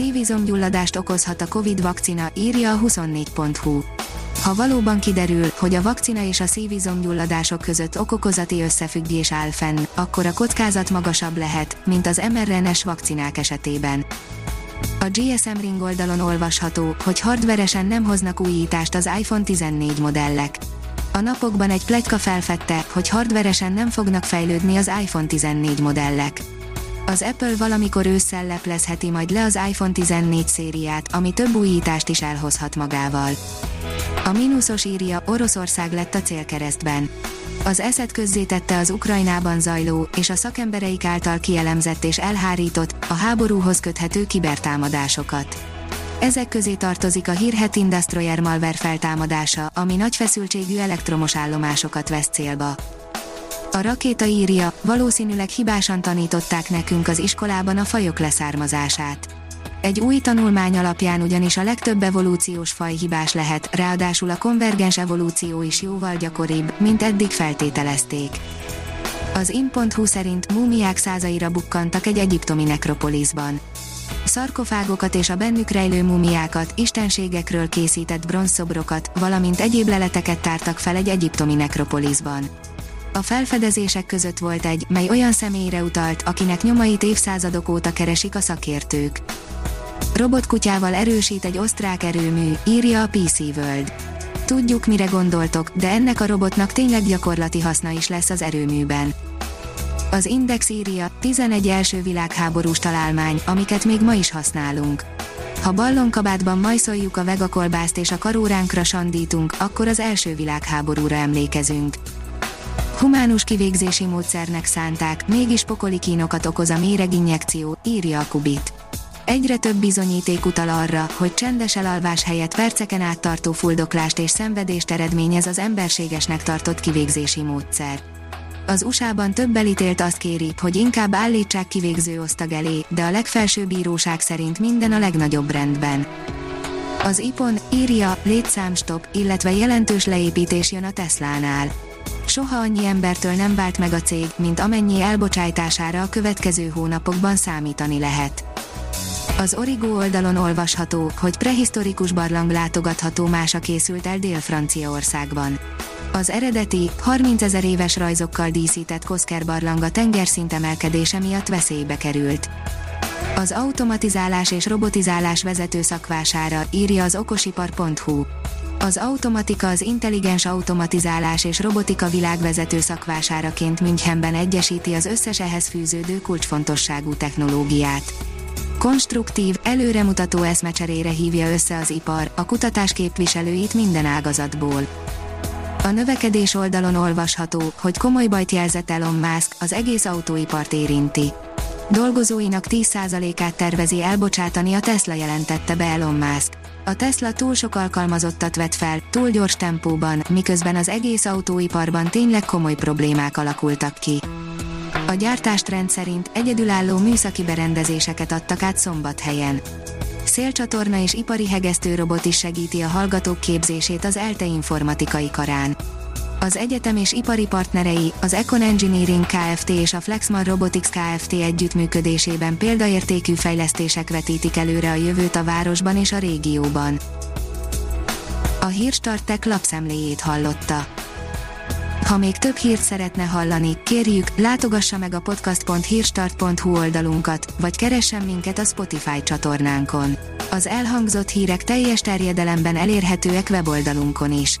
Szívizomgyulladást okozhat a Covid vakcina, írja a 24.hu. Ha valóban kiderül, hogy a vakcina és a szívizomgyulladások között okokozati összefüggés áll fenn, akkor a kockázat magasabb lehet, mint az mRNA-s vakcinák esetében. A GSM Ring oldalon olvasható, hogy hardveresen nem hoznak újítást az iPhone 14 modellek. A napokban egy pletyka felfedte, hogy hardveresen nem fognak fejlődni az iPhone 14 modellek. Az Apple valamikor ősszel leplezheti majd le az iPhone 14 szériát, ami több újítást is elhozhat magával. A mínuszos írja, Oroszország lett a célkeresztben. Az eszet közzétette az Ukrajnában zajló, és a szakembereik által kielemzett és elhárított, a háborúhoz köthető kibertámadásokat. Ezek közé tartozik a hírhet Industroyer malware feltámadása, ami nagy feszültségű elektromos állomásokat vesz célba. A rakéta írja, valószínűleg hibásan tanították nekünk az iskolában a fajok leszármazását. Egy új tanulmány alapján ugyanis a legtöbb evolúciós faj hibás lehet, ráadásul a konvergens evolúció is jóval gyakoribb, mint eddig feltételezték. Az in.hu szerint múmiák százaira bukkantak egy egyiptomi nekropoliszban. Szarkofágokat és a bennük rejlő múmiákat, istenségekről készített bronzszobrokat, valamint egyéb leleteket tártak fel egy egyiptomi nekropoliszban. A felfedezések között volt egy, mely olyan személyre utalt, akinek nyomait évszázadok óta keresik a szakértők. Robotkutyával erősít egy osztrák erőmű, írja a PC World. Tudjuk, mire gondoltok, de ennek a robotnak tényleg gyakorlati haszna is lesz az erőműben. Az Index írja, 11 első világháborús találmány, amiket még ma is használunk. Ha ballonkabátban majszoljuk a vegakolbászt és a karóránkra sandítunk, akkor az első világháborúra emlékezünk. Humánus kivégzési módszernek szánták, mégis pokoli kínokat okoz a méreginjekció, írja a Kubit. Egyre több bizonyíték utal arra, hogy csendes elalvás helyett perceken át tartó fuldoklást és szenvedést eredményez az emberségesnek tartott kivégzési módszer. Az USA-ban több elítélt azt kéri, hogy inkább állítsák kivégző osztag elé, de a legfelsőbb bíróság szerint minden a legnagyobb rendben. Az IPON írja, létszámstop, illetve jelentős leépítés jön a Teslánál soha annyi embertől nem vált meg a cég, mint amennyi elbocsájtására a következő hónapokban számítani lehet. Az Origo oldalon olvasható, hogy prehisztorikus barlang látogatható mása készült el Dél-Franciaországban. Az eredeti, 30 ezer éves rajzokkal díszített Koszker barlang a tengerszint emelkedése miatt veszélybe került. Az automatizálás és robotizálás vezető szakvására írja az okosipar.hu. Az automatika az intelligens automatizálás és robotika világvezető szakvásáraként Münchenben egyesíti az összes ehhez fűződő kulcsfontosságú technológiát. Konstruktív, előremutató eszmecserére hívja össze az ipar, a kutatás képviselőit minden ágazatból. A növekedés oldalon olvasható, hogy komoly bajt jelzett Elon Musk, az egész autóipart érinti. Dolgozóinak 10%-át tervezi elbocsátani a Tesla jelentette be Elon Musk. A Tesla túl sok alkalmazottat vett fel, túl gyors tempóban, miközben az egész autóiparban tényleg komoly problémák alakultak ki. A gyártást rendszerint egyedülálló műszaki berendezéseket adtak át szombathelyen. Szélcsatorna és ipari hegesztőrobot is segíti a hallgatók képzését az ELTE informatikai karán. Az egyetem és ipari partnerei, az Econ Engineering Kft. és a Flexman Robotics Kft. együttműködésében példaértékű fejlesztések vetítik előre a jövőt a városban és a régióban. A Hírstartek lapszemléjét hallotta. Ha még több hírt szeretne hallani, kérjük, látogassa meg a podcast.hírstart.hu oldalunkat, vagy keressen minket a Spotify csatornánkon. Az elhangzott hírek teljes terjedelemben elérhetőek weboldalunkon is.